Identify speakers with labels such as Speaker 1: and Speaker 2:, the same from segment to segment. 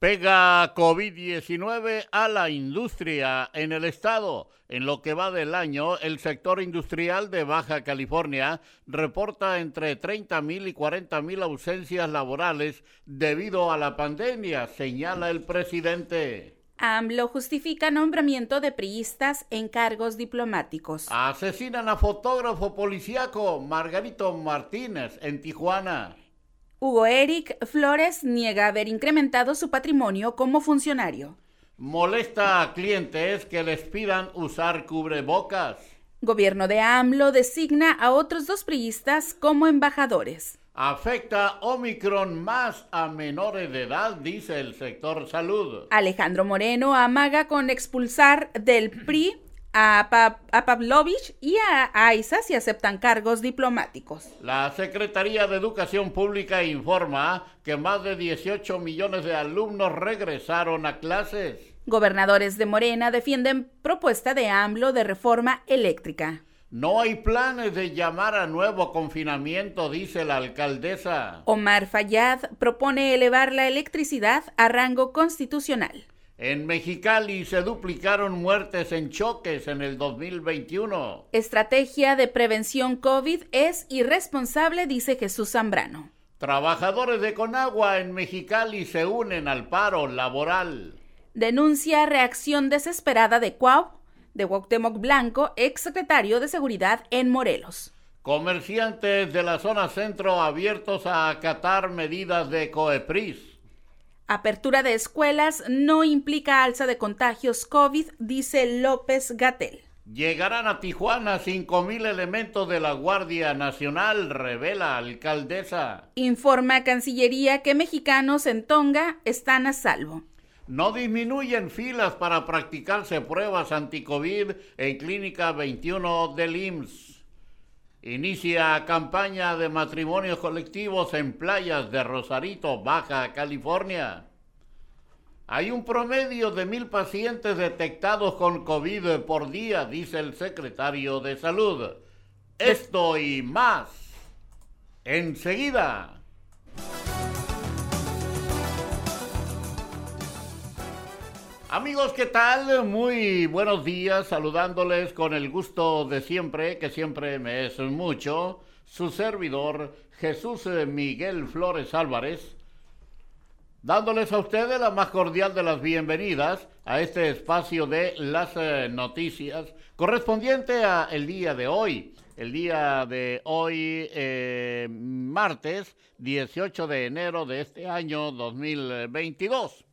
Speaker 1: Pega COVID-19 a la industria en el estado. En lo que va del año, el sector industrial de Baja California reporta entre 30 mil y 40 mil ausencias laborales debido a la pandemia, señala el presidente.
Speaker 2: AMLO justifica nombramiento de priistas en cargos diplomáticos.
Speaker 1: Asesinan a fotógrafo policíaco Margarito Martínez en Tijuana.
Speaker 2: Hugo Eric Flores niega haber incrementado su patrimonio como funcionario.
Speaker 1: Molesta a clientes que les pidan usar cubrebocas.
Speaker 2: Gobierno de AMLO designa a otros dos priistas como embajadores.
Speaker 1: Afecta Omicron más a menores de edad, dice el sector salud.
Speaker 2: Alejandro Moreno amaga con expulsar del PRI a, Pavlovich y a AISA si aceptan cargos diplomáticos.
Speaker 1: La Secretaría de Educación Pública informa que más de 18 millones de alumnos regresaron a clases.
Speaker 2: Gobernadores de Morena defienden propuesta de AMLO de reforma eléctrica.
Speaker 1: No hay planes de llamar a nuevo confinamiento, dice la alcaldesa.
Speaker 2: Omar Fayad propone elevar la electricidad a rango constitucional.
Speaker 1: En Mexicali se duplicaron muertes en choques en el 2021.
Speaker 2: Estrategia de prevención COVID es irresponsable, dice Jesús Zambrano.
Speaker 1: Trabajadores de Conagua en Mexicali se unen al paro laboral.
Speaker 2: Denuncia reacción desesperada de Cuau, de Cuauhtémoc Blanco, exsecretario de Seguridad en Morelos.
Speaker 1: Comerciantes de la zona centro abiertos a acatar medidas de COEPRIS.
Speaker 2: Apertura de escuelas no implica alza de contagios COVID, dice López Gatel.
Speaker 1: Llegarán a Tijuana 5.000 elementos de la Guardia Nacional, revela alcaldesa.
Speaker 2: Informa Cancillería que mexicanos en Tonga están a salvo.
Speaker 1: No disminuyen filas para practicarse pruebas anticovid en Clínica 21 del IMSS. Inicia campaña de matrimonios colectivos en playas de Rosarito, Baja California. Hay un promedio de mil pacientes detectados con COVID por día, dice el secretario de Salud. Esto y más. Enseguida. Amigos, ¿qué tal? Muy buenos días, saludándoles con el gusto de siempre, que siempre me es mucho, su servidor Jesús Miguel Flores Álvarez, dándoles a ustedes la más cordial de las bienvenidas a este espacio de las eh, noticias correspondiente a el día de hoy. El día de hoy, eh, martes 18 de enero de este año 2022.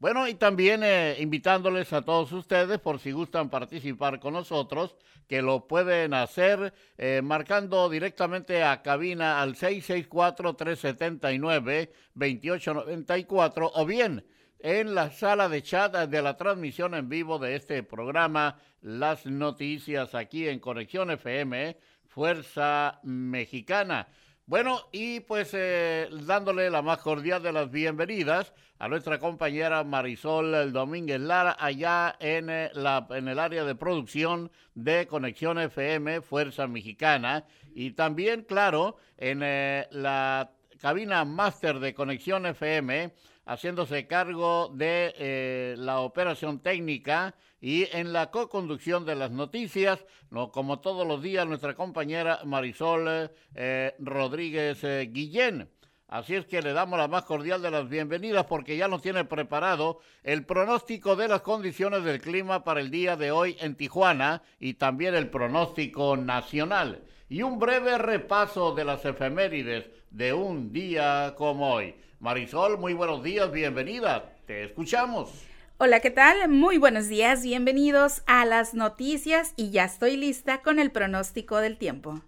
Speaker 1: Bueno, y también eh, invitándoles a todos ustedes, por si gustan participar con nosotros, que lo pueden hacer eh, marcando directamente a cabina al 664-379-2894 o bien en la sala de chat de la transmisión en vivo de este programa, Las Noticias, aquí en Conexión FM, Fuerza Mexicana. Bueno, y pues eh, dándole la más cordial de las bienvenidas a nuestra compañera Marisol Domínguez Lara allá en, eh, la, en el área de producción de Conexión FM Fuerza Mexicana. Y también, claro, en eh, la cabina máster de Conexión FM haciéndose cargo de la operación técnica y en la co-conducción de las noticias, no, como todos los días, nuestra compañera Marisol eh, Rodríguez eh, Guillén. Así es que le damos la más cordial de las bienvenidas porque ya nos tiene preparado el pronóstico de las condiciones del clima para el día de hoy en Tijuana y también el pronóstico nacional y un breve repaso de las efemérides de un día como hoy. Marisol, muy buenos días, bienvenida, te escuchamos.
Speaker 2: Hola, ¿qué tal? Muy buenos días, bienvenidos a las noticias y ya estoy lista con el pronóstico del tiempo.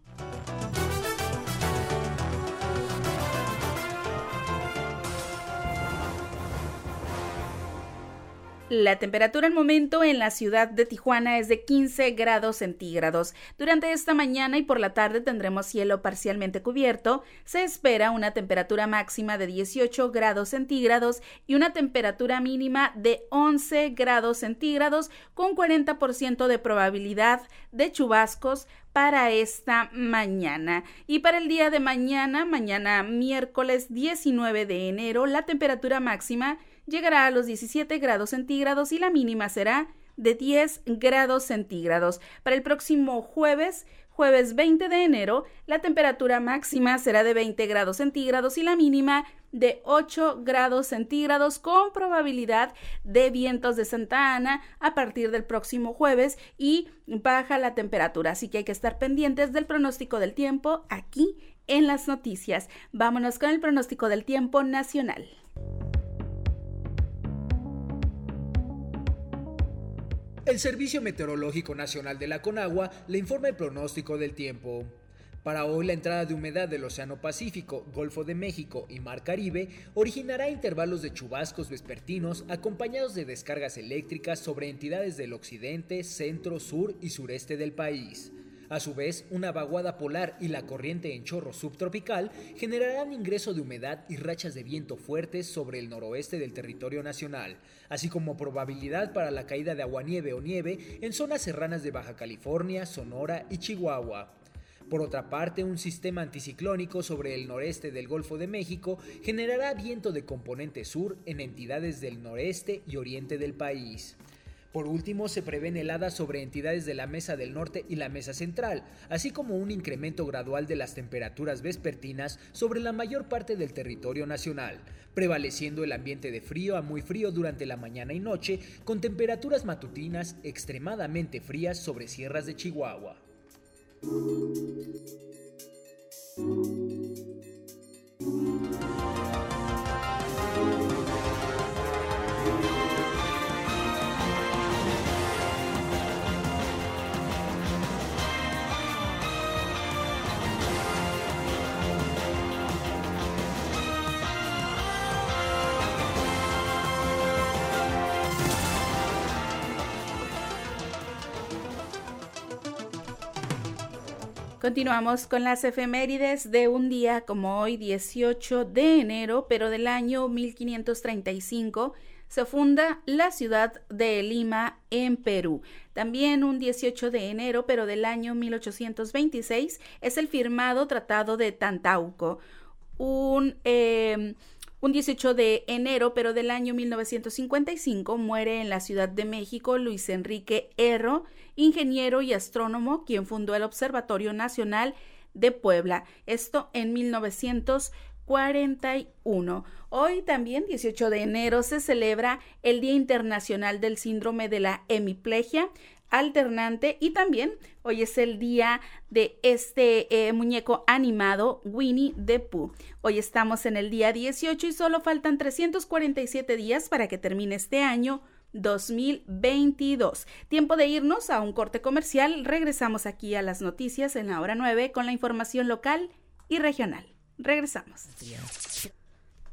Speaker 2: La temperatura al momento en la ciudad de Tijuana es de 15 grados centígrados. Durante esta mañana y por la tarde tendremos cielo parcialmente cubierto. Se espera una temperatura máxima de 18 grados centígrados y una temperatura mínima de 11 grados centígrados con 40% de probabilidad de chubascos para esta mañana. Y para el día de mañana, mañana miércoles 19 de enero, la temperatura máxima llegará a los 17 grados centígrados y la mínima será de 10 grados centígrados. Para el próximo jueves, jueves 20 de enero, la temperatura máxima será de 20 grados centígrados y la mínima de 8 grados centígrados con probabilidad de vientos de Santa Ana a partir del próximo jueves y baja la temperatura. Así que hay que estar pendientes del pronóstico del tiempo aquí en las noticias. Vámonos con el pronóstico del tiempo nacional.
Speaker 3: El Servicio Meteorológico Nacional de la Conagua le informa el pronóstico del tiempo. Para hoy la entrada de humedad del Océano Pacífico, Golfo de México y Mar Caribe originará intervalos de chubascos vespertinos acompañados de descargas eléctricas sobre entidades del occidente, centro, sur y sureste del país. A su vez, una vaguada polar y la corriente en chorro subtropical generarán ingreso de humedad y rachas de viento fuertes sobre el noroeste del territorio nacional, así como probabilidad para la caída de aguanieve o nieve en zonas serranas de Baja California, Sonora y Chihuahua. Por otra parte, un sistema anticiclónico sobre el noreste del Golfo de México generará viento de componente sur en entidades del noreste y oriente del país. Por último, se prevén heladas sobre entidades de la Mesa del Norte y la Mesa Central, así como un incremento gradual de las temperaturas vespertinas sobre la mayor parte del territorio nacional, prevaleciendo el ambiente de frío a muy frío durante la mañana y noche, con temperaturas matutinas extremadamente frías sobre sierras de Chihuahua.
Speaker 2: Continuamos con las efemérides de un día como hoy, 18 de enero, pero del año 1535 se funda la ciudad de Lima en Perú. También un 18 de enero, pero del año 1826, es el firmado Tratado de Tantauco. Un, eh, un 18 de enero, pero del año 1955, muere en la Ciudad de México Luis Enrique Erro, ingeniero y astrónomo, quien fundó el Observatorio Nacional de Puebla. Esto en 1941. Hoy también, 18 de enero, se celebra el Día Internacional del Síndrome de la Hemiplegia alternante y también hoy es el día de este eh, muñeco animado Winnie the Pooh. Hoy estamos en el día 18 y solo faltan 347 días para que termine este año 2022. Tiempo de irnos a un corte comercial. Regresamos aquí a las noticias en la hora 9 con la información local y regional. Regresamos.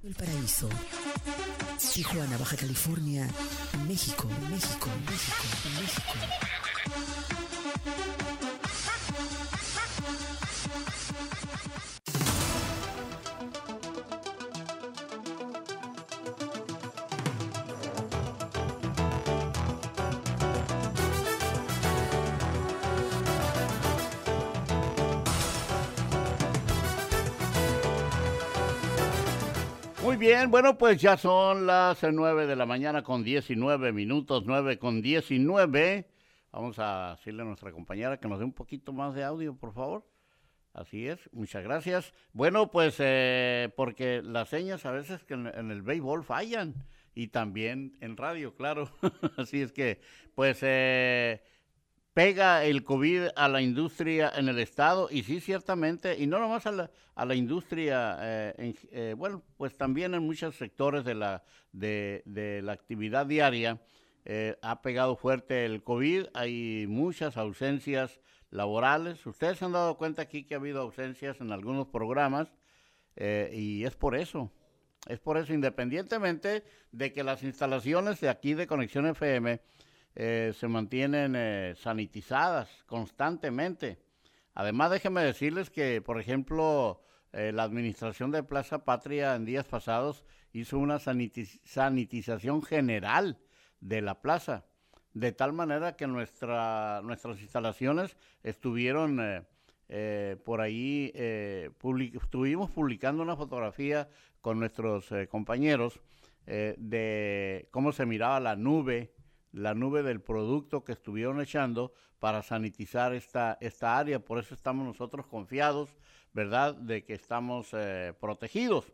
Speaker 4: El paraíso. Tijuana, Baja California, México, México, México, México.
Speaker 1: Muy bien, bueno, pues ya son las 9 de la mañana con 19 minutos, 9 con 19. Vamos a decirle a nuestra compañera que nos dé un poquito más de audio, por favor. Así es, muchas gracias. Bueno, pues eh, porque las señas a veces que en, en, el béisbol fallan y también en radio, claro. Así es que, pues eh, pega el COVID a la industria en el Estado y sí, ciertamente, y no nomás a la, a la industria, eh, eh, bueno, pues también en muchos sectores de la, de, de la actividad diaria eh, ha pegado fuerte el COVID, hay muchas ausencias laborales. Ustedes se han dado cuenta aquí que ha habido ausencias en algunos programas y es por eso. Es por eso, independientemente de que las instalaciones de aquí de Conexión FM eh, se mantienen eh, sanitizadas constantemente. Además, déjenme decirles que, por ejemplo, eh, la administración de Plaza Patria en días pasados hizo una sanitiz sanitización general de la plaza, de tal manera que nuestra, nuestras instalaciones estuvieron eh, por ahí, estuvimos publicando una fotografía con nuestros compañeros de cómo se miraba la nube, la nube del producto que estuvieron echando para sanitizar esta, esta área. Por eso estamos nosotros confiados, ¿verdad?, de que estamos eh, protegidos.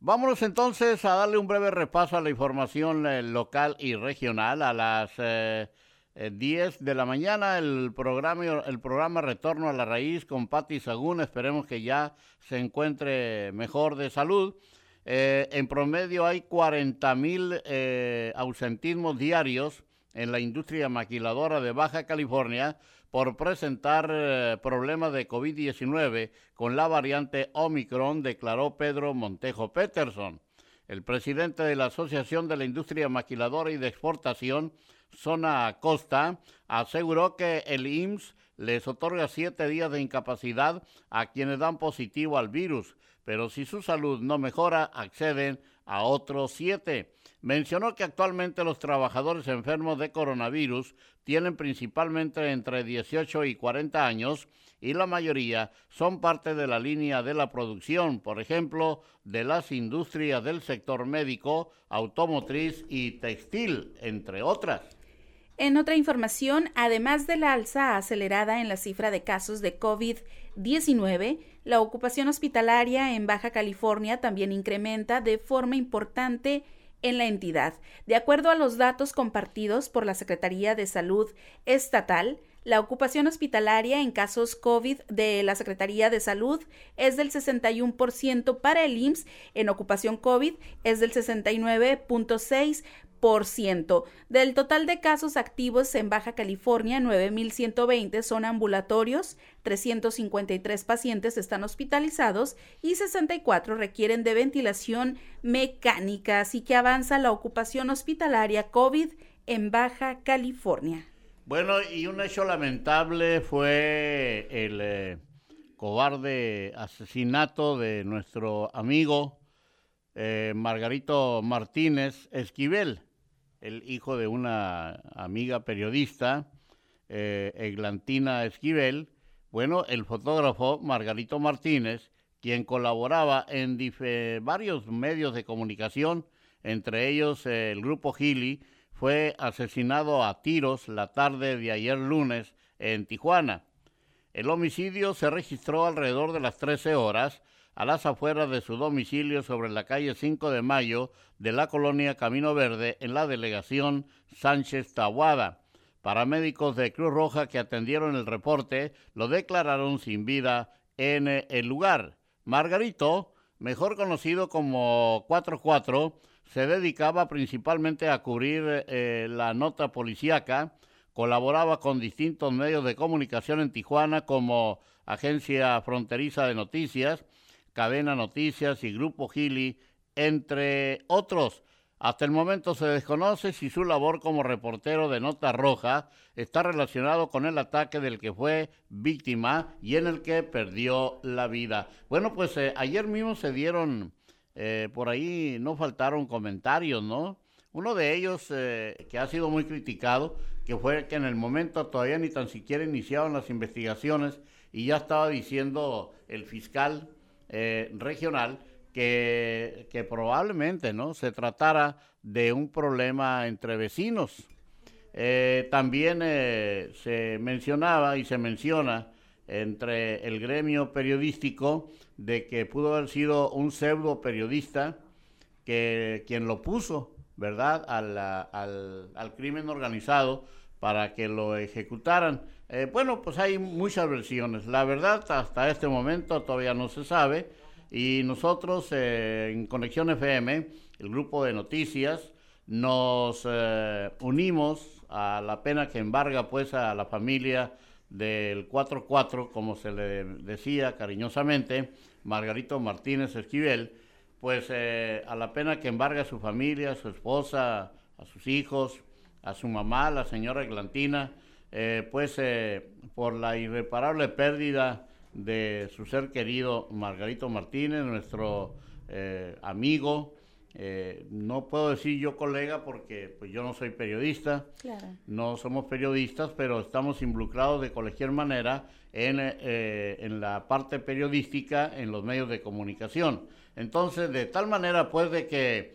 Speaker 1: Vámonos entonces a darle un breve repaso a la información eh, local y regional. A las 10 eh, de la mañana el programa, el programa Retorno a la Raíz con Patti Sagún. Esperemos que ya se encuentre mejor de salud. En promedio hay 40 mil ausentismos diarios en la industria maquiladora de Baja California por presentar eh, problemas de COVID-19 con la variante Omicron, declaró Pedro Montejo Peterson. El presidente de la Asociación de la Industria Maquiladora y de Exportación, Zona Costa, aseguró que el IMSS les otorga siete días de incapacidad a quienes dan positivo al virus, pero si su salud no mejora, acceden a otros siete. Mencionó que actualmente los trabajadores enfermos de coronavirus tienen principalmente entre 18 y 40 años y la mayoría son parte de la línea de la producción, por ejemplo, de las industrias del sector médico, automotriz y textil, entre otras.
Speaker 2: En otra información, además de la alza acelerada en la cifra de casos de COVID-19, la ocupación hospitalaria en Baja California también incrementa de forma importante en la entidad. De acuerdo a los datos compartidos por la Secretaría de Salud Estatal, la ocupación hospitalaria en casos COVID de la Secretaría de Salud es del 61% para el IMSS, en ocupación COVID es del 69.6%, del total de casos activos en Baja California, 9.120 son ambulatorios, 353 pacientes están hospitalizados y 64 requieren de ventilación mecánica, así que avanza la ocupación hospitalaria COVID en Baja California.
Speaker 1: Bueno, y un hecho lamentable fue el eh, cobarde asesinato de nuestro amigo eh, Margarito Martínez Esquivel el hijo de una amiga periodista, eh, Eglantina Esquivel, bueno, el fotógrafo Margarito Martínez, quien colaboraba en varios medios de comunicación, entre ellos eh, el grupo Gili, fue asesinado a tiros la tarde de ayer lunes en Tijuana. El homicidio se registró alrededor de las 13 horas a las afueras de su domicilio sobre la calle 5 de Mayo de la colonia Camino Verde en la delegación Sánchez Tahuada. Paramédicos de Cruz Roja que atendieron el reporte lo declararon sin vida en el lugar. Margarito, mejor conocido como 44, se dedicaba principalmente a cubrir eh, la nota policíaca, colaboraba con distintos medios de comunicación en Tijuana como Agencia Fronteriza de Noticias, Cadena Noticias y Grupo Gili, entre otros. Hasta el momento se desconoce si su labor como reportero de Nota Roja está relacionado con el ataque del que fue víctima y en el que perdió la vida. Bueno, pues eh, ayer mismo se dieron, eh, por ahí no faltaron comentarios, ¿no? Uno de ellos eh, que ha sido muy criticado, que fue que en el momento todavía ni tan siquiera iniciaron las investigaciones y ya estaba diciendo el fiscal eh, regional que, probablemente no se tratara de un problema entre vecinos. También se mencionaba y se menciona entre el gremio periodístico de que pudo haber sido un pseudo periodista que quien lo puso, ¿verdad?, al, al, crimen organizado para que lo ejecutaran. Eh, bueno, pues hay muchas versiones. La verdad, hasta este momento todavía no se sabe. Y nosotros eh, en Conexión FM, el grupo de noticias, nos eh, unimos a la pena que embarga pues a la familia del 4-4, como se le decía cariñosamente, Margarito Martínez Esquivel, pues a la pena que embarga a su familia, a su esposa, a sus hijos, a su mamá, la señora Eglantina, eh, pues eh, por la irreparable pérdida de su ser querido Margarito Martínez, nuestro eh, no puedo decir yo colega porque pues, yo no soy periodista, no somos periodistas, pero estamos involucrados de cualquier manera en, en la parte periodística en los medios de comunicación. Entonces, de tal manera pues de que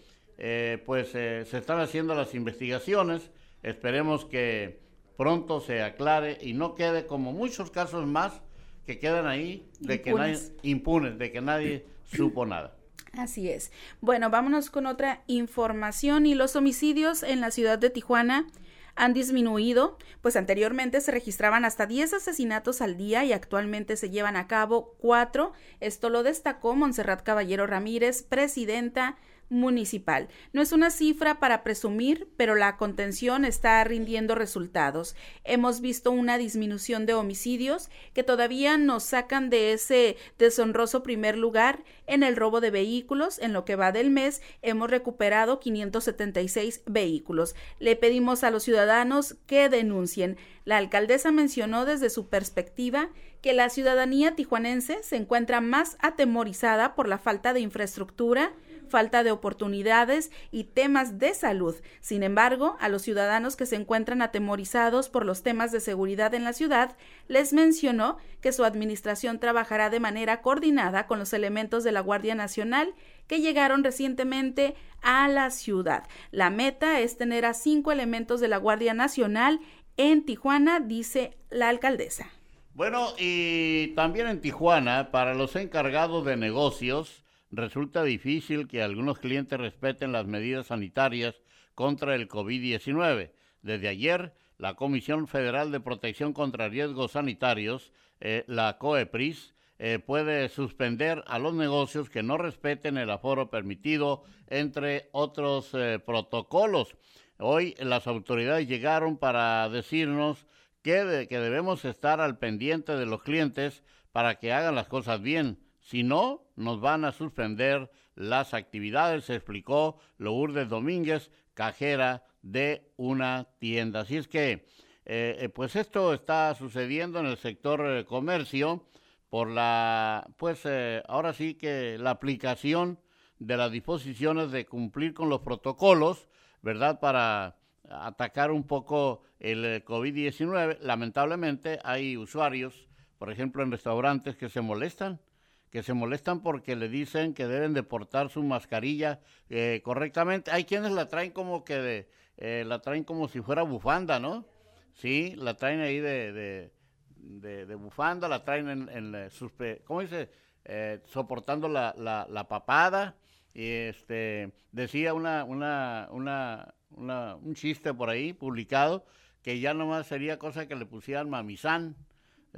Speaker 1: pues se están haciendo las investigaciones. Esperemos que pronto se aclare y no quede como muchos casos más que quedan ahí de que nadie impunes, de que nadie supo nada.
Speaker 2: Así es. Bueno, vámonos con otra información y los homicidios en la ciudad de Tijuana han disminuido, pues anteriormente se registraban hasta 10 asesinatos al día y actualmente se llevan a cabo cuatro. Esto lo destacó Montserrat Caballero Ramírez, presidenta municipal. No es una cifra para presumir, pero la contención está rindiendo resultados. Hemos visto una disminución de homicidios que todavía nos sacan de ese deshonroso primer lugar en el robo de vehículos. En lo que va del mes hemos recuperado 576 vehículos. Le pedimos a los ciudadanos que denuncien. La alcaldesa mencionó desde su perspectiva que la ciudadanía tijuanense se encuentra más atemorizada por la falta de infraestructura, falta de oportunidades y temas de salud. Sin embargo, a los ciudadanos que se encuentran atemorizados por los temas de seguridad en la ciudad, les mencionó que su administración trabajará de manera coordinada con los elementos de la Guardia Nacional que llegaron recientemente a la ciudad. La meta es tener a cinco elementos de la Guardia Nacional en Tijuana, dice la alcaldesa.
Speaker 1: Bueno, y también en Tijuana, para los encargados de negocios, resulta difícil que algunos clientes respeten las medidas sanitarias contra el COVID-19. Desde ayer, la Comisión Federal de Protección contra Riesgos Sanitarios, eh, la COEPRIS, eh, puede suspender a los negocios que no respeten el aforo permitido, entre otros eh, protocolos. Hoy las autoridades llegaron para decirnos que, que debemos estar al pendiente de los clientes para que hagan las cosas bien. Si no, nos van a suspender las actividades, explicó Lourdes Domínguez, cajera de una tienda. Así es que, eh, eh, pues esto está sucediendo en el sector eh, comercio por la, pues ahora sí que la aplicación de las disposiciones de cumplir con los protocolos, ¿verdad? Para atacar un poco el COVID-19. Lamentablemente hay usuarios, por ejemplo, en restaurantes que se molestan que se molestan porque le dicen que deben de portar su mascarilla eh, correctamente. Hay quienes la traen como que de, eh, la traen como si fuera bufanda, ¿no? Sí, la traen ahí de, de, bufanda, la traen en, en sus, ¿cómo dice? Eh, soportando la, la, la, papada. Y este, decía una, una, una, una, un chiste por ahí publicado que ya nomás sería cosa que le pusieran mamizán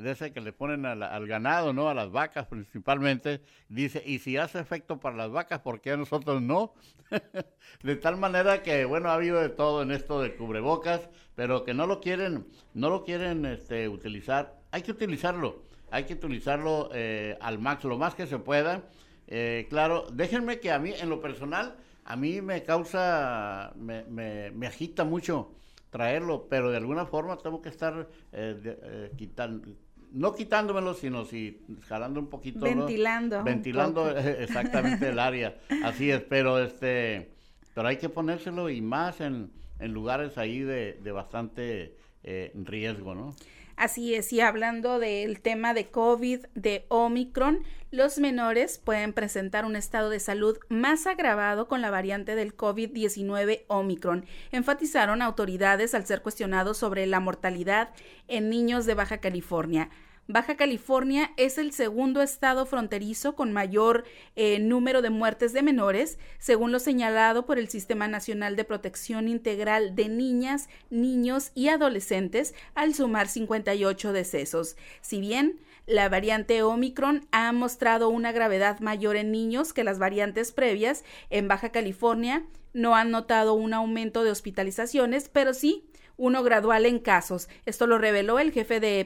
Speaker 1: de ese que le ponen al, ganado, ¿no? A las vacas principalmente. Dice, y si hace efecto para las vacas, ¿por qué a nosotros no? de tal manera que, bueno, ha habido de todo en esto de cubrebocas, pero que no lo quieren, no lo quieren este, utilizar. Hay que utilizarlo, hay que utilizarlo eh, al máximo, lo más que se pueda. Eh, claro, déjenme que a mí, en lo personal, a mí me causa, me, me, me agita mucho traerlo, pero de alguna forma tengo que estar eh, quitando, no quitándomelo, sino si jalando un poquito.
Speaker 2: Ventilando.
Speaker 1: Ventilando exactamente el área. Así es, pero este, pero hay que ponérselo y más en, en lugares ahí de, de bastante eh, riesgo, ¿no?
Speaker 2: Así es, y hablando del tema de COVID, de Omicron, los menores pueden presentar un estado de salud más agravado con la variante del COVID-19 Omicron, enfatizaron autoridades al ser cuestionados sobre la mortalidad en niños de Baja California. Baja California es el segundo estado fronterizo con mayor eh, número de muertes de menores, según lo señalado por el Sistema Nacional de Protección Integral de Niñas, Niños y Adolescentes, al sumar 58 decesos. Si bien la variante Omicron ha mostrado una gravedad mayor en niños que las variantes previas, en Baja California no han notado un aumento de hospitalizaciones, pero sí uno gradual en casos. Esto lo reveló el jefe de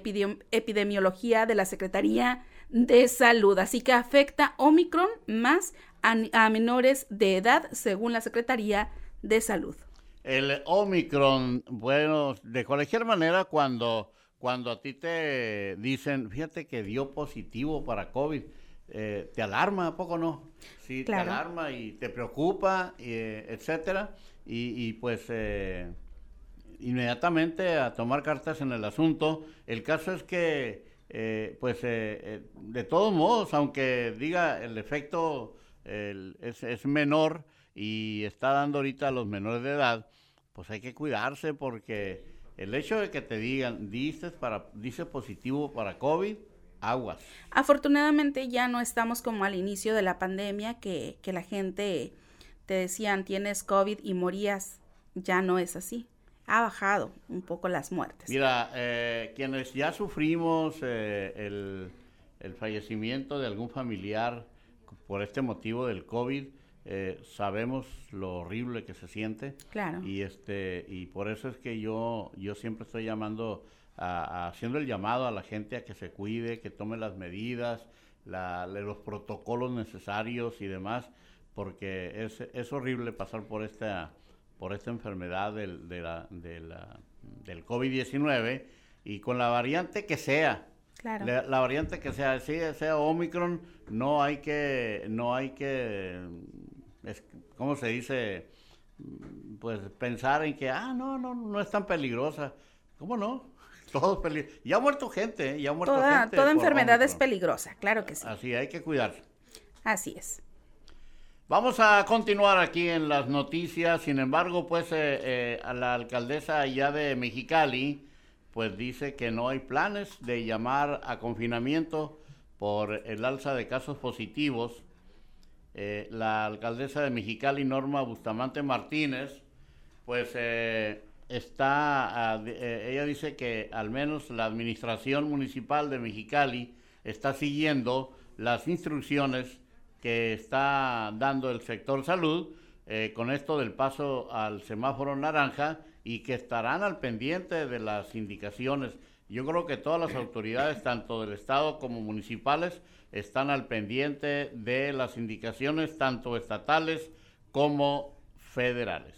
Speaker 2: epidemiología de la Secretaría de Salud. Así que afecta Omicron más a, menores de edad, según la Secretaría de Salud.
Speaker 1: El Omicron, bueno, de cualquier manera, cuando, cuando a ti te dicen, fíjate que dio positivo para COVID, eh, te alarma, ¿a poco no? Sí, te alarma y te preocupa, eh, etcétera. Y, pues eh, inmediatamente a tomar cartas en el asunto. El caso es que, eh, pues, eh, eh, de todos modos, aunque diga el efecto es, es, menor y está dando ahorita a los menores de edad, pues hay que cuidarse porque el hecho de que te digan, dices, para, dice positivo para COVID, aguas.
Speaker 2: Afortunadamente ya no estamos como al inicio de la pandemia que, que la gente te decían tienes COVID y morías. Ya no es así. Ha bajado un poco las muertes.
Speaker 1: Mira, eh, quienes ya sufrimos eh, el, el fallecimiento de algún familiar por este motivo del COVID, eh, sabemos lo horrible que se siente.
Speaker 2: Claro.
Speaker 1: Y este y por eso es que yo yo siempre estoy llamando a, haciendo el llamado a la gente a que se cuide, que tome las medidas, la, los protocolos necesarios y demás, porque es, es horrible pasar por esta por esta enfermedad del, de la, de la, del COVID-19 y con la variante que sea,
Speaker 2: Claro.
Speaker 1: la, la variante que sea, si sea Omicron, no hay que, no hay que, es, ¿cómo se dice? Pues pensar en que, ah, no, no, no es tan peligrosa. ¿Cómo no? Todo peli Ya ha muerto gente, ¿eh? ya ha muerto
Speaker 2: Toda,
Speaker 1: gente.
Speaker 2: toda enfermedad es peligrosa, claro que sí.
Speaker 1: Así, hay que cuidarse.
Speaker 2: Así es.
Speaker 1: Vamos a continuar aquí en las noticias. Sin embargo, pues eh, eh, la alcaldesa allá de Mexicali, pues dice que no hay planes de llamar a confinamiento por el alza de casos positivos. Eh, la alcaldesa de Mexicali, Norma Bustamante Martínez, pues está, ella dice que al menos la administración municipal de Mexicali está siguiendo las instrucciones que está dando el sector salud eh, con esto del paso al semáforo naranja y que estarán al pendiente de las indicaciones. Yo creo que todas las autoridades, tanto del Estado como municipales, están al pendiente de las indicaciones, tanto estatales como federales.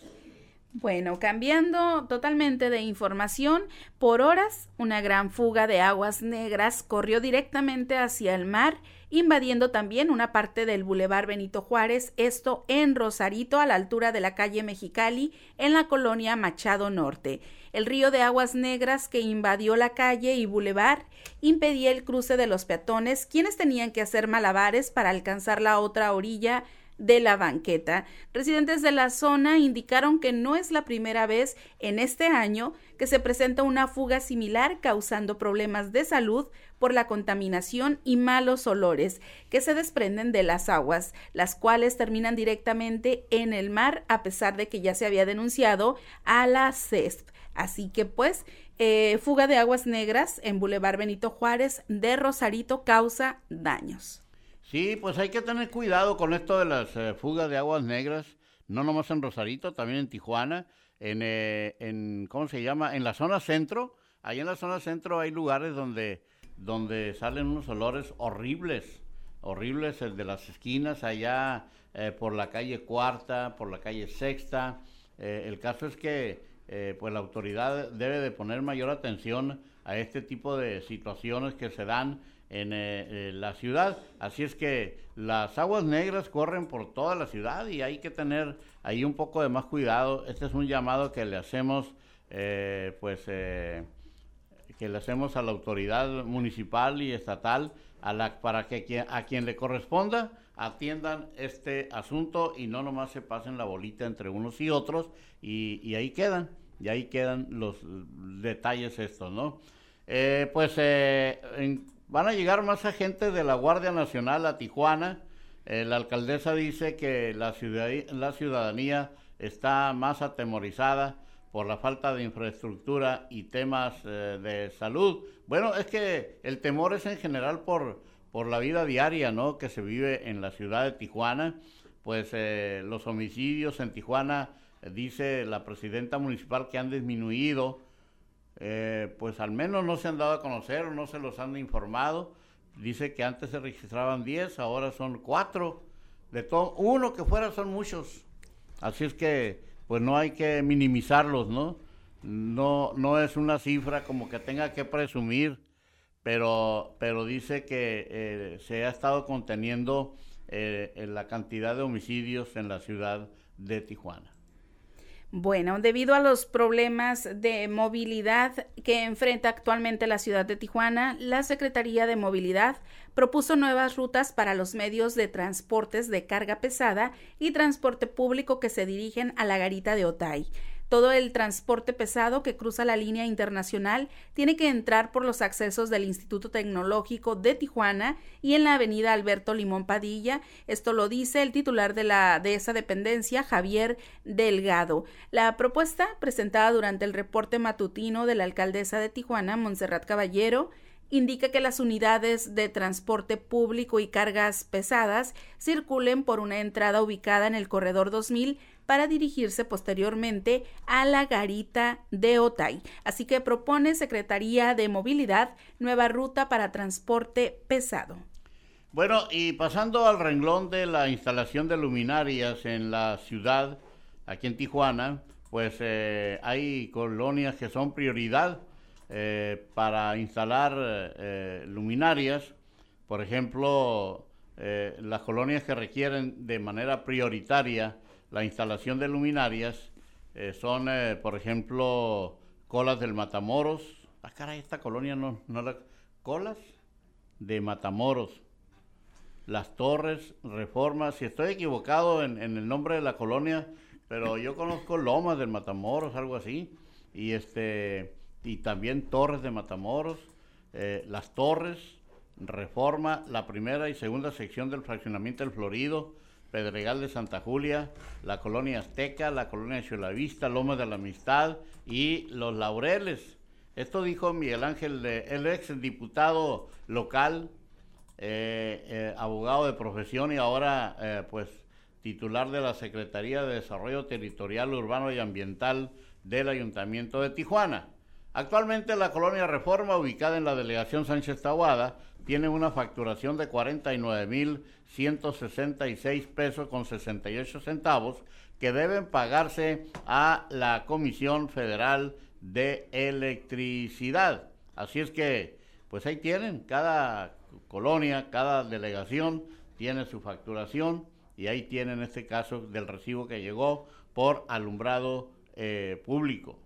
Speaker 2: Bueno, cambiando totalmente de información, por horas una gran fuga de aguas negras corrió directamente hacia el mar, invadiendo también una parte del Boulevard Benito Juárez, esto en Rosarito, a la altura de la calle Mexicali, en la colonia Machado Norte. El río de aguas negras que invadió la calle y Boulevard impedía el cruce de los peatones, quienes tenían que hacer malabares para alcanzar la otra orilla de la banqueta. Residentes de la zona indicaron que no es la primera vez en este año que se presenta una fuga similar causando problemas de salud por la contaminación y malos olores que se desprenden de las aguas, las cuales terminan directamente en el mar a pesar de que ya se había denunciado a la CESP. Así que pues, eh, fuga de aguas negras en Boulevard Benito Juárez de Rosarito causa daños.
Speaker 1: Sí, pues hay que tener cuidado con esto de las eh, fugas de aguas negras, no nomás en Rosarito, también en Tijuana, en, eh, en, ¿cómo se llama? En la zona centro, ahí en la zona centro hay lugares donde, donde salen unos olores horribles, horribles, el de las esquinas, allá eh, por la calle Cuarta, por la calle Sexta. Eh, el caso es que pues la autoridad debe de poner mayor atención a este tipo de situaciones que se dan en eh, eh, la ciudad. Así es que las aguas negras corren por toda la ciudad y hay que tener ahí un poco de más cuidado. Este es un llamado que le hacemos, eh, pues, que le hacemos a la autoridad municipal y estatal para que a quien le corresponda atiendan este asunto y no nomás se pasen la bolita entre unos y otros y, ahí quedan, y ahí quedan los detalles estos, ¿no? Pues en- van a llegar más agentes de la Guardia Nacional a Tijuana. Eh, la alcaldesa dice que la, ciudad- la ciudadanía está más atemorizada por la falta de infraestructura y temas eh, de salud. Bueno, es que el temor es en general por, por la vida diaria, ¿no? Que se vive en la ciudad de Tijuana. Pues eh, los homicidios en Tijuana, eh, dice la presidenta municipal que han disminuido. Eh, pues al menos no se han dado a conocer o no se los han informado. Dice que antes se registraban 10, ahora son 4. De todo, uno que fuera son muchos. Así es que, pues no hay que minimizarlos, ¿no? No, no es una cifra como que tenga que presumir, pero, pero dice que eh, se ha estado conteniendo eh, la cantidad de homicidios en la ciudad de Tijuana.
Speaker 2: Bueno, debido a los problemas de movilidad que enfrenta actualmente la ciudad de Tijuana, la Secretaría de Movilidad propuso nuevas rutas para los medios de transportes de carga pesada y transporte público que se dirigen a la garita de Otay. Todo el transporte pesado que cruza la línea internacional tiene que entrar por los accesos del Instituto Tecnológico de Tijuana y en la avenida Alberto Limón Padilla. Esto lo dice el titular de, la, de esa dependencia, Javier Delgado. La propuesta, presentada durante el reporte matutino de la alcaldesa de Tijuana, Montserrat Caballero, indica que las unidades de transporte público y cargas pesadas circulen por una entrada ubicada en el corredor 2000 para dirigirse posteriormente a la garita de Otay. Así que propone Secretaría de Movilidad nueva ruta para transporte pesado.
Speaker 1: Bueno, y pasando al renglón de la instalación de luminarias en la ciudad, aquí en Tijuana, pues eh, hay colonias que son prioridad eh, para instalar eh, luminarias, por ejemplo, eh, las colonias que requieren de manera prioritaria la instalación de luminarias son, por ejemplo, Colas del Matamoros. Ah, caray, esta colonia no, la... Colas de Matamoros. Las Torres, Reformas. Si estoy equivocado en el nombre de la colonia, pero yo conozco Lomas del Matamoros, algo así. Y este y también Torres de Matamoros, eh, Las Torres, Reforma, la primera y segunda sección del fraccionamiento del Florido, Pedregal de Santa Julia, la colonia Azteca, la colonia Chulavista, Loma de la Amistad y Los Laureles. Esto dijo Miguel Ángel, el ex diputado local, eh, eh, abogado de profesión y ahora pues titular de la Secretaría de Desarrollo Territorial, Urbano y Ambiental del Ayuntamiento de Tijuana. Actualmente la colonia Reforma, ubicada en la delegación Sánchez Tahuada, tiene una facturación de 49.166 pesos con 68 centavos que deben pagarse a la Comisión Federal de Electricidad. Así es que, pues ahí tienen, cada colonia, cada delegación tiene su facturación y ahí tienen este caso del recibo que llegó por alumbrado eh, público.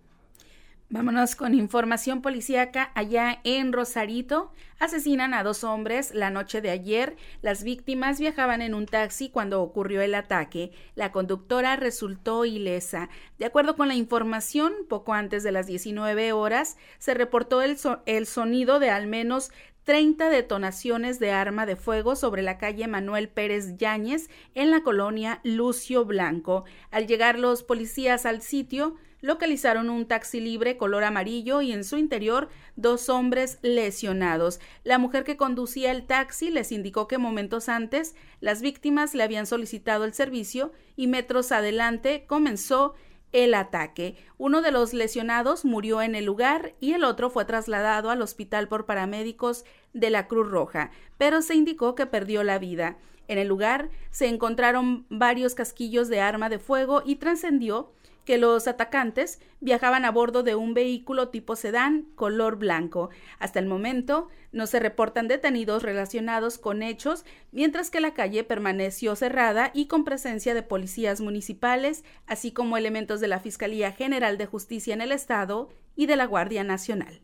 Speaker 2: Vámonos con información policíaca. Allá en Rosarito asesinan a dos hombres la noche de ayer. Las víctimas viajaban en un taxi cuando ocurrió el ataque. La conductora resultó ilesa. De acuerdo con la información, poco antes de las 19 horas se reportó el, el sonido de al menos 30 detonaciones de arma de fuego sobre la calle Manuel Pérez Yáñez en la colonia Lucio Blanco. Al llegar los policías al sitio, localizaron un taxi libre color amarillo y en su interior dos hombres lesionados. La mujer que conducía el taxi les indicó que momentos antes las víctimas le habían solicitado el servicio y metros adelante comenzó el ataque. Uno de los lesionados murió en el lugar y el otro fue trasladado al hospital por paramédicos de la Cruz Roja, pero se indicó que perdió la vida. En el lugar se encontraron varios casquillos de arma de fuego y trascendió que los atacantes viajaban a bordo de un vehículo tipo sedán color blanco. Hasta el momento no se reportan detenidos relacionados con hechos, mientras que la calle permaneció cerrada y con presencia de policías municipales, así como elementos de la Fiscalía General de Justicia en el Estado y de la Guardia Nacional.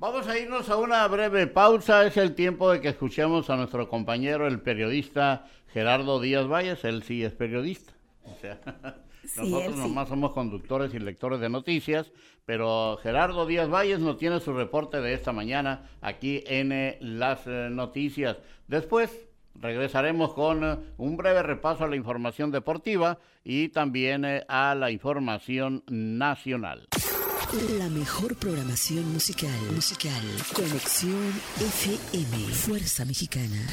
Speaker 1: Vamos a irnos a una breve pausa. Es el tiempo de que escuchemos a nuestro compañero, el periodista Gerardo Díaz Valles. Él sí es periodista. O sea, Nosotros nomás somos conductores y lectores de noticias, pero Gerardo Díaz Valles nos tiene su reporte de esta mañana aquí en eh, las eh, noticias. Después regresaremos con eh, un breve repaso a la información deportiva y también a la información nacional.
Speaker 4: La mejor programación musical, musical. Conexión FM, Fuerza Mexicana.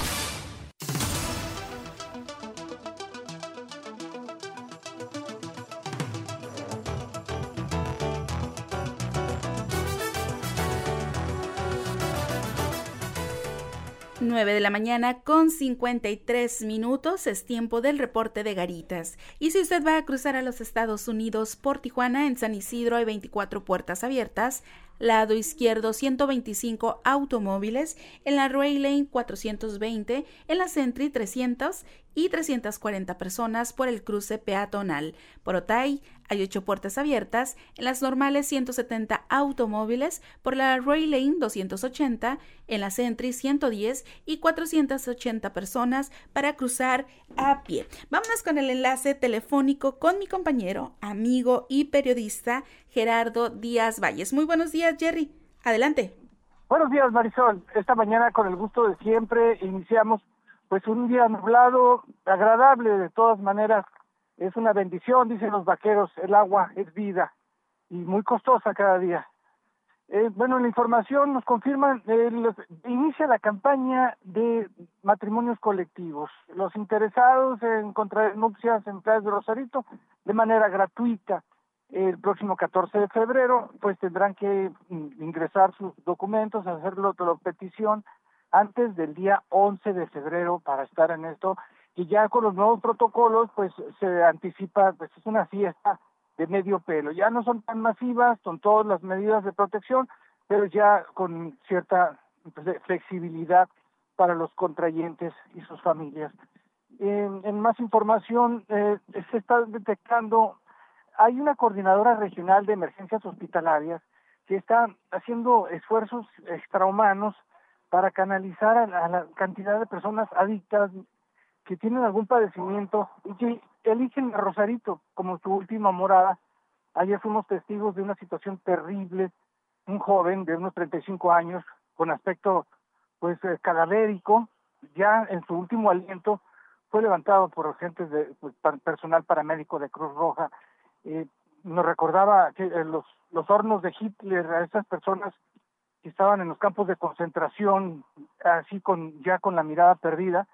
Speaker 2: 9 de la mañana con 53 minutos es tiempo del reporte de Garitas. Y si usted va a cruzar a los Estados Unidos por Tijuana, en San Isidro hay 24 puertas abiertas, lado izquierdo 125 automóviles, en la Ray Lane 420, en la Sentry 300 y 340 personas por el cruce peatonal. Por Hay ocho puertas abiertas en las normales 170 automóviles, por la Roy Lane 280, en la Sentry 110 y 480 personas para cruzar a pie. Vámonos con el enlace telefónico con mi compañero, amigo y periodista Gerardo Díaz Valles. Muy buenos días, Jerry. Adelante.
Speaker 5: Buenos días, Marisol. Esta mañana, con el gusto de siempre, iniciamos pues un día nublado, agradable de todas maneras es una bendición, dicen los vaqueros, el agua es vida y muy costosa cada día. Eh, bueno, la información nos confirma, eh, inicia la campaña de matrimonios colectivos. Los interesados en contraer nupcias en Playa de Rosarito de manera gratuita el próximo 14 de febrero, pues tendrán que ingresar sus documentos, hacerlo la petición antes del día 11 de febrero para estar en esto y ya con los nuevos protocolos pues se anticipa pues es una fiesta de medio pelo. Ya no son tan masivas con todas las medidas de protección pero ya con cierta pues, flexibilidad para los contrayentes y sus familias. En, más información eh, se está detectando hay una coordinadora regional de emergencias hospitalarias que está haciendo esfuerzos extrahumanos para canalizar a la cantidad de personas adictas que tienen algún padecimiento y que eligen a Rosarito como su última morada. Ayer fuimos testigos de una situación terrible, un joven de unos 35 años con aspecto pues eh, cadavérico, ya en su último aliento fue levantado por agentes de pues, personal paramédico de Cruz Roja. Eh, nos recordaba que eh, los los hornos de Hitler a esas personas que estaban en los campos de concentración, así con ya con la mirada perdida,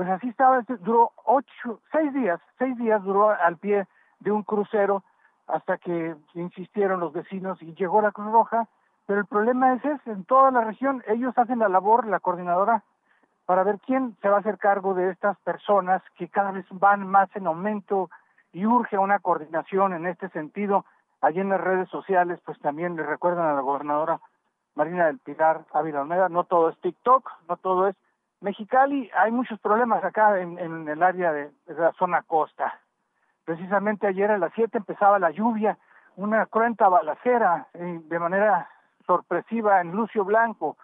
Speaker 5: pues así estaba, este, duró ocho, seis días, seis días duró al pie de un crucero hasta que insistieron los vecinos y llegó la Cruz Roja, pero el problema es ese, en toda la región ellos hacen la labor, la coordinadora, para ver quién se va a hacer cargo de estas personas que cada vez van más en aumento y urge una coordinación en este sentido. Allí en las redes sociales, pues también le recuerdan a la gobernadora Marina del Pilar Ávila Almeda, no todo es TikTok, no todo es Mexicali hay muchos problemas acá en, el área de, la zona costa. Precisamente ayer a las 7 empezaba la lluvia, una cruenta balacera eh, de manera sorpresiva en Lucio Blanco,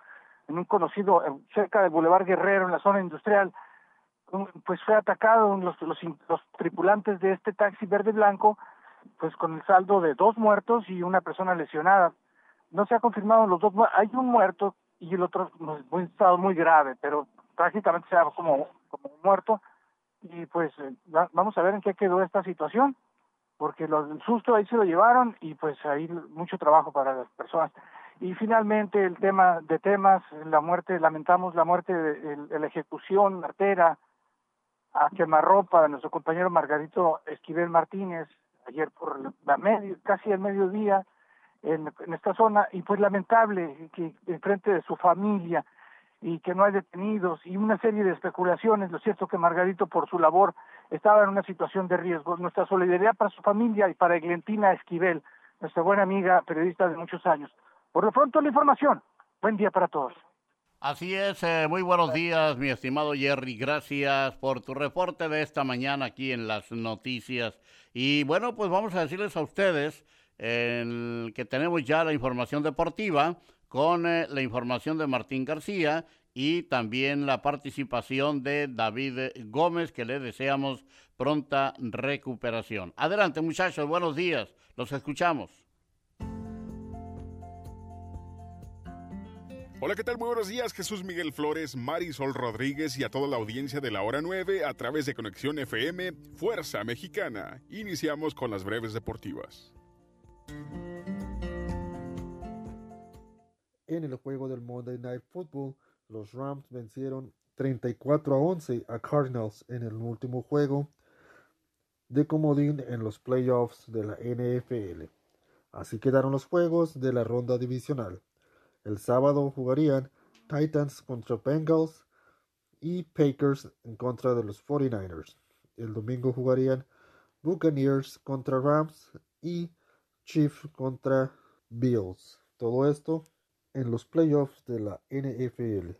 Speaker 5: en un conocido eh, cerca del Boulevard Guerrero en la zona industrial, pues fue atacado los, los, los tripulantes de este taxi verde blanco, pues con el saldo de dos muertos y una persona lesionada. No se ha confirmado los dos, hay un muerto y el otro pues, en estado muy grave, pero prácticamente se ha como, como muerto. Y pues eh, vamos a ver en qué quedó esta situación porque el susto ahí se lo llevaron y pues ahí mucho trabajo para las personas. Y finalmente el tema de temas la muerte lamentamos la muerte de, la ejecución artera a quemarropa de nuestro compañero Margarito Esquivel Martínez ayer por la medio, casi el mediodía en, en esta zona. Y pues lamentable que en frente de su familia y que no hay detenidos y una serie de especulaciones. Lo cierto que Margarito, por su labor, estaba en una situación de riesgo. Nuestra solidaridad para su familia y para Eglentina Esquivel, nuestra buena amiga periodista de muchos años. Por lo pronto, la información. Buen día para todos.
Speaker 1: Así es, eh, muy buenos días, mi estimado Jerry. Gracias por tu reporte de esta mañana aquí en las noticias. Y bueno, pues vamos a decirles a ustedes que tenemos ya la información deportiva con eh, la información de Martín García y también la participación de David Gómez, que le deseamos pronta recuperación. Adelante muchachos, buenos días, los escuchamos.
Speaker 6: Hola, ¿qué tal? Muy buenos días, Jesús Miguel Flores, Marisol Rodríguez y a toda la audiencia de la hora 9 a través de Conexión FM Fuerza Mexicana. Iniciamos con las breves deportivas.
Speaker 7: En el juego del Monday Night Football, los Rams vencieron 34 a 11 a Cardinals en el último juego de comodín en los playoffs de la NFL. Así quedaron los juegos de la ronda divisional. El sábado jugarían Titans contra Bengals y Packers en contra de los 49ers. El domingo jugarían Buccaneers contra Rams y Chiefs contra Bills. Todo esto en los playoffs de la NFL.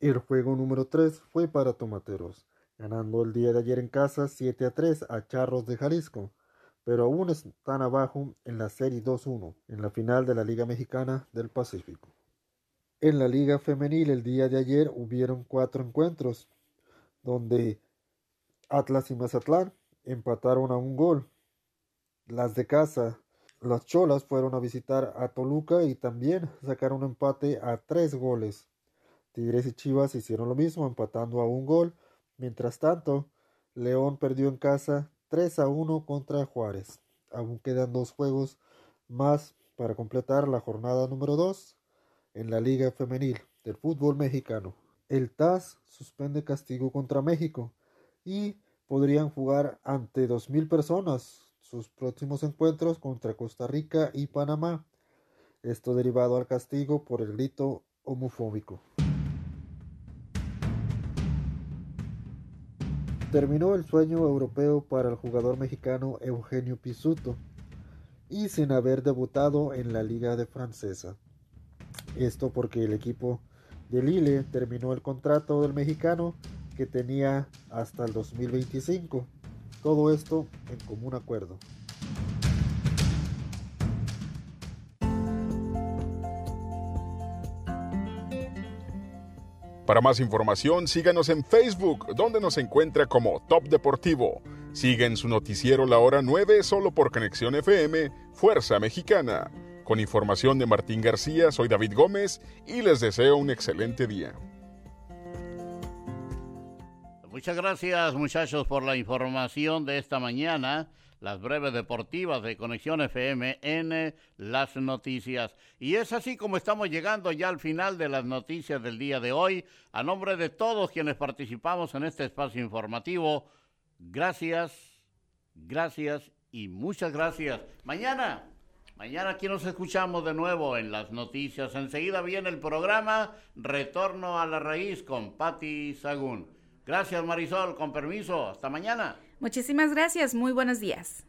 Speaker 7: El juego número 3 fue para Tomateros, ganando el día de ayer en casa 7 a 3 a Charros de Jalisco. pero aún están abajo en la serie 2-1 en la final de la Liga Mexicana del Pacífico. En la Liga Femenil el día de ayer hubieron cuatro encuentros donde Atlas y Mazatlán empataron a un gol. Las de casa, las Cholas fueron a visitar a Toluca y también sacaron un empate a tres goles. Tigres y Chivas hicieron lo mismo, empatando a un gol. Mientras tanto, León perdió en casa 3 a 1 contra Juárez. Aún quedan dos juegos más para completar la jornada número 2 en la Liga Femenil del fútbol mexicano. El TAS suspende castigo contra México y podrían jugar ante 2.000 personas sus próximos encuentros contra Costa Rica y Panamá. Esto derivado al castigo por el grito homofóbico. Terminó el sueño europeo para el jugador mexicano Eugenio Pisuto y sin haber debutado en la Liga de Francesa. Esto porque el equipo de Lille terminó el contrato del mexicano que tenía hasta el 2025. Todo esto en común acuerdo.
Speaker 6: Para más información, síganos en Facebook, donde nos encuentra como Top Deportivo. Sigue su noticiero La Hora 9 solo por Conexión FM, Fuerza Mexicana. Con información de Martín García, soy David Gómez y les deseo un excelente día.
Speaker 1: Muchas gracias muchachos por la información de esta mañana, las breves deportivas de Conexión FM en las noticias. Y es así como estamos llegando ya al final de las noticias del día de hoy. A nombre de todos quienes participamos en este espacio informativo, gracias, gracias y muchas gracias. Mañana Mañana aquí nos escuchamos de nuevo en las noticias. Enseguida viene el programa Retorno a la Raíz con Patti Sagún. Gracias Marisol, con permiso. Hasta mañana.
Speaker 2: Muchísimas gracias. Muy buenos días.